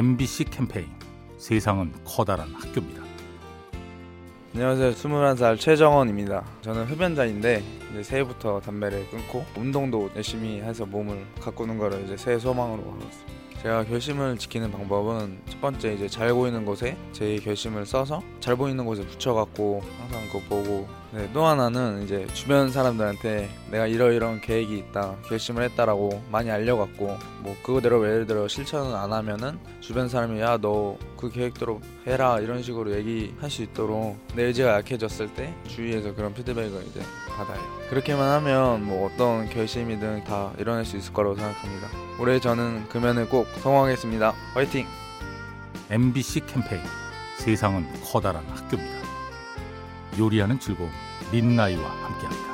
MBC 캠페인 세상은 커다란 학교입니다. 안녕하세요. 21살 최정원입니다. 저는 흡연자인데 이제 새해부터 담배를 끊고 운동도 열심히 해서 몸을 가꾸는 거를 이제 새해 소망으로 하고 있습니다. 제가 결심을 지키는 방법은 첫 번째 이제 잘 보이는 곳에 제 결심을 써서 잘 보이는 곳에 붙여갖고 항상 그거 보고 네, 또 하나는 이제 주변 사람들한테 내가 이러이러한 계획이 있다 결심을 했다라고 많이 알려갖고 뭐 그거대로 예를 들어 실천을 안 하면은 주변 사람이 야 너 그 계획대로 해라 이런 식으로 얘기할 수 있도록 내 의지가 약해졌을 때 주위에서 그런 피드백을 이제 받아요 그렇게만 하면 뭐 어떤 결심이든 다 이뤄낼 수 있을 거라고 생각합니다 올해 저는 금연을 꼭 성공하겠습니다 화이팅! MBC 캠페인 세상은 커다란 학교입니다. 요리하는 즐거움 민나이와 함께합니다.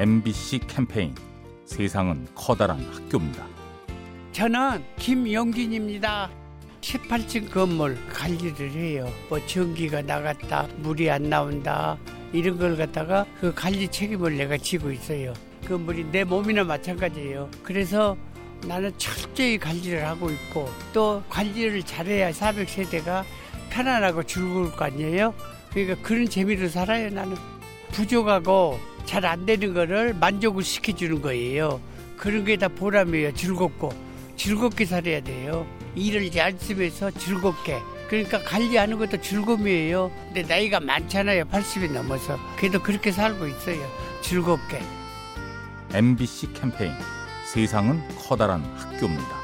MBC 캠페인 세상은 커다란 학교입니다. 저는 김용진입니다. 18층 건물 관리를 해요. 뭐 전기가 나갔다, 물이 안 나온다 이런 걸 갖다가 그 관리 책임을 내가 지고 있어요. 그 물이 내 몸이나 마찬가지예요. 그래서 나는 철저히 관리를 하고 있고 또 관리를 잘해야 400세대가 편안하고 즐거울 거 아니에요. 그러니까 그런 재미로 살아요 나는. 부족하고 잘 안 되는 거를 만족을 시켜주는 거예요. 그런 게 다 보람이에요. 즐겁고 즐겁게 살아야 돼요. 일을 열심히해서 즐겁게. 그러니까 관리하는 것도 즐거움이에요. 근데 나이가 많잖아요. 80이 넘어서. 그래도 그렇게 살고 있어요. 즐겁게. MBC 캠페인 세상은 커다란 학교입니다.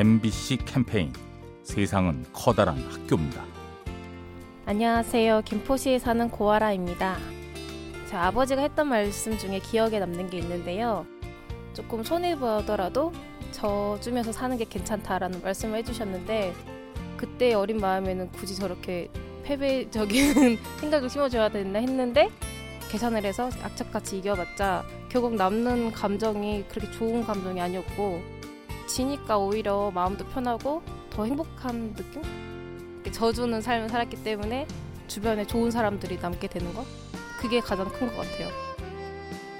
MBC 캠페인 세상은 커다란 학교입니다. 안녕하세요. 김포시에 사는 고아라입니다. 제 아버지가 했던 말씀 중에 기억에 남는 게 있는데요. 조금 손해 보더라도 져주면서 사는 게 괜찮다라는 말씀을 해주셨는데 그때 어린 마음에는 굳이 저렇게 패배적인 생각을 심어줘야 되나 했는데 계산을 해서 악착같이 이겨봤자 결국 남는 감정이 그렇게 좋은 감정이 아니었고 지니까 오히려 마음도 편하고 더 행복한 느낌? 져주는 삶을 살았기 때문에 주변에 좋은 사람들이 남게 되는 것? 그게 가장 큰 것 같아요.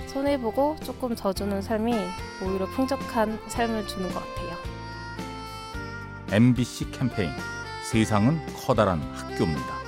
손해보고 조금 져주는 삶이 오히려 풍족한 삶을 주는 것 같아요. MBC 캠페인 세상은 커다란 학교입니다.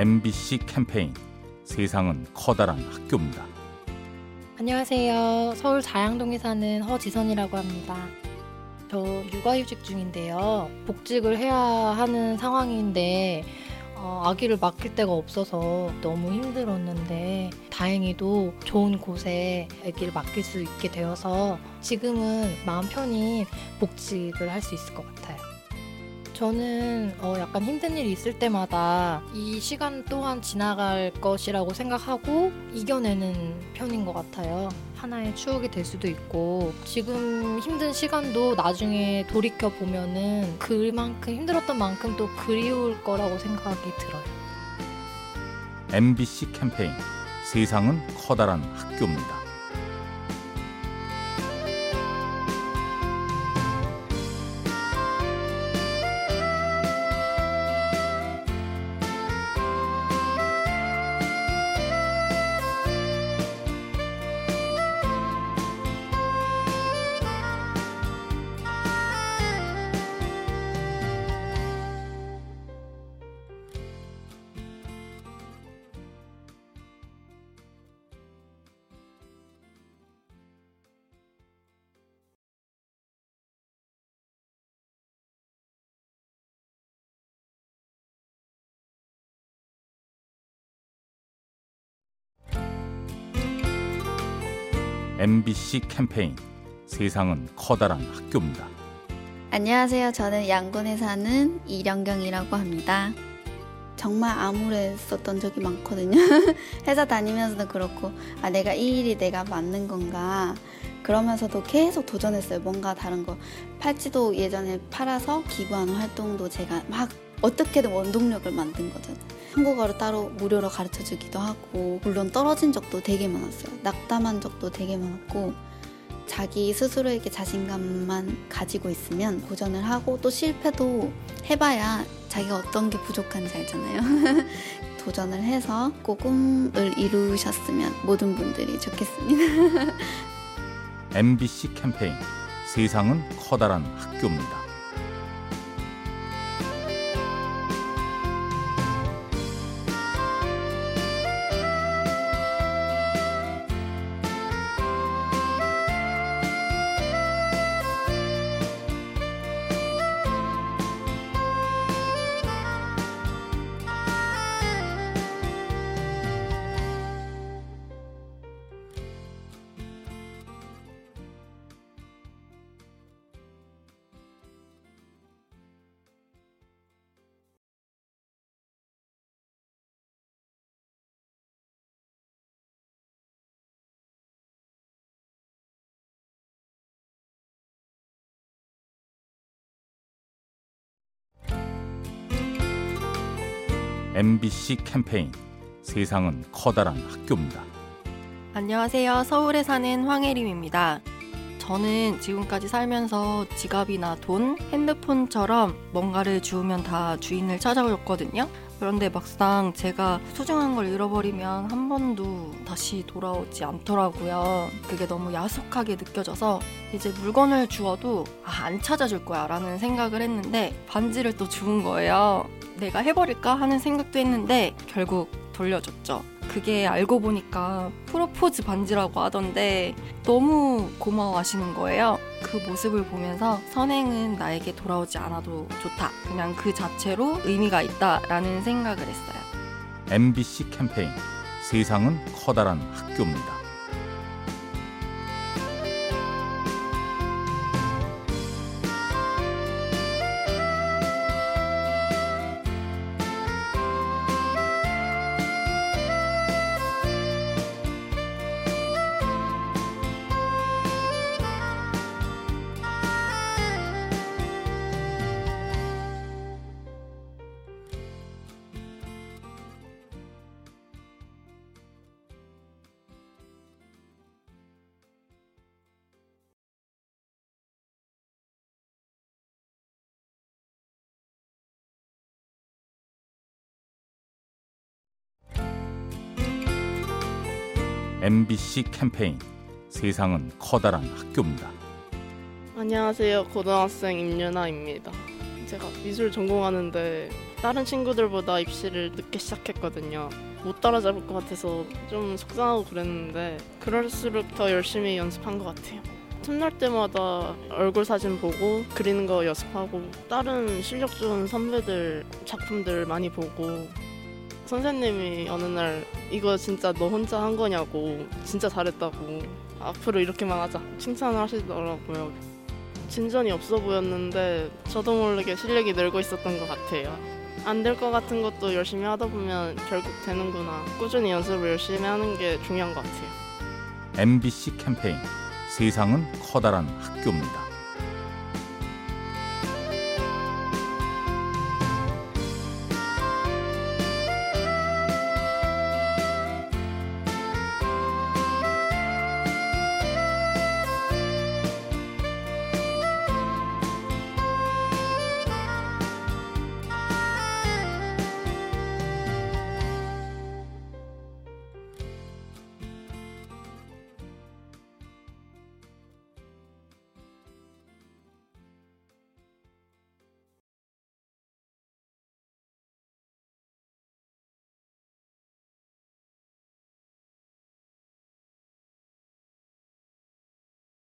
MBC 캠페인 세상은 커다란 학교입니다. 안녕하세요. 서울 자양동에 사는 허지선이라고 합니다. 저 육아휴직 중인데요. 복직을 해야 하는 상황인데 어, 아기를 맡길 데가 없어서 너무 힘들었는데 다행히도 좋은 곳에 아기를 맡길 수 있게 되어서 지금은 마음 편히 복직을 할 수 있을 것 같아요. 저는 어, 약간 힘든 일이 있을 때마다 이 시간 또한 지나갈 것이라고 생각하고 이겨내는 편인 것 같아요. 하나의 추억이 될 수도 있고 지금 힘든 시간도 나중에 돌이켜 보면은 그만큼 힘들었던 만큼 또 그리울 거라고 생각이 들어요. MBC 캠페인 세상은 커다란 학교입니다. MBC 캠페인 세상은 커다란 학교입니다. 안녕하세요. 저는 양곤에 사는 이령경이라고 합니다. 정말 암울했었던 적이 많거든요. 회사 다니면서도 그렇고, 아, 내가 이 일이 내가 맞는 건가. 그러면서도 계속 도전했어요. 뭔가 다른 거. 팔찌도 예전에 팔아서 기부하는 활동도 제가 막 어떻게든 원동력을 만든 거죠. 한국어를 따로 무료로 가르쳐 주기도 하고, 물론 떨어진 적도 되게 많았어요. 낙담한 적도 되게 많았고, 자기 스스로에게 자신감만 가지고 있으면 도전을 하고 또 실패도 해봐야 자기가 어떤 게 부족한지 알잖아요. 도전을 해서 꼭 꿈을 이루셨으면 모든 분들이 좋겠습니다. MBC 캠페인 세상은 커다란 학교입니다. MBC 캠페인 세상은 커다란 학교입니다. 안녕하세요. 서울에 사는 황혜림입니다. 저는 지금까지 살면서 지갑이나 돈, 핸드폰처럼 뭔가를 주우면 다 주인을 찾아줬거든요. 그런데 막상 제가 소중한 걸 잃어버리면 한 번도 다시 돌아오지 않더라고요. 그게 너무 야속하게 느껴져서 이제 물건을 주어도 아, 안 찾아줄 거야 라는 생각을 했는데 반지를 또 주운 거예요. 내가 해버릴까 하는 생각도 했는데 결국 돌려줬죠. 그게 알고 보니까 프로포즈 반지라고 하던데 너무 고마워하시는 거예요. 그 모습을 보면서 선행은 나에게 돌아오지 않아도 좋다. 그냥 그 자체로 의미가 있다라는 생각을 했어요. MBC 캠페인 세상은 커다란 학교입니다. MBC 캠페인 세상은 커다란 학교입니다. 안녕하세요. 고등학생 임윤아입니다. 제가 미술 전공하는데 다른 친구들보다 입시를 늦게 시작했거든요. 못 따라잡을 것 같아서 좀 속상하고 그랬는데 그럴수록 더 열심히 연습한 것 같아요. 틈날 때마다 얼굴 사진 보고 그리는 거 연습하고 다른 실력 좋은 선배들 작품들 많이 보고 선생님이 어느 날 이거 진짜 너 혼자 한 거냐고 진짜 잘했다고 앞으로 이렇게만 하자 칭찬을 하시더라고요. 진전이 없어 보였는데 저도 모르게 실력이 늘고 있었던 것 같아요. 안 될 것 같은 것도 열심히 하다 보면 결국 되는구나. 꾸준히 연습을 열심히 하는 게 중요한 것 같아요. MBC 캠페인 세상은 커다란 학교입니다.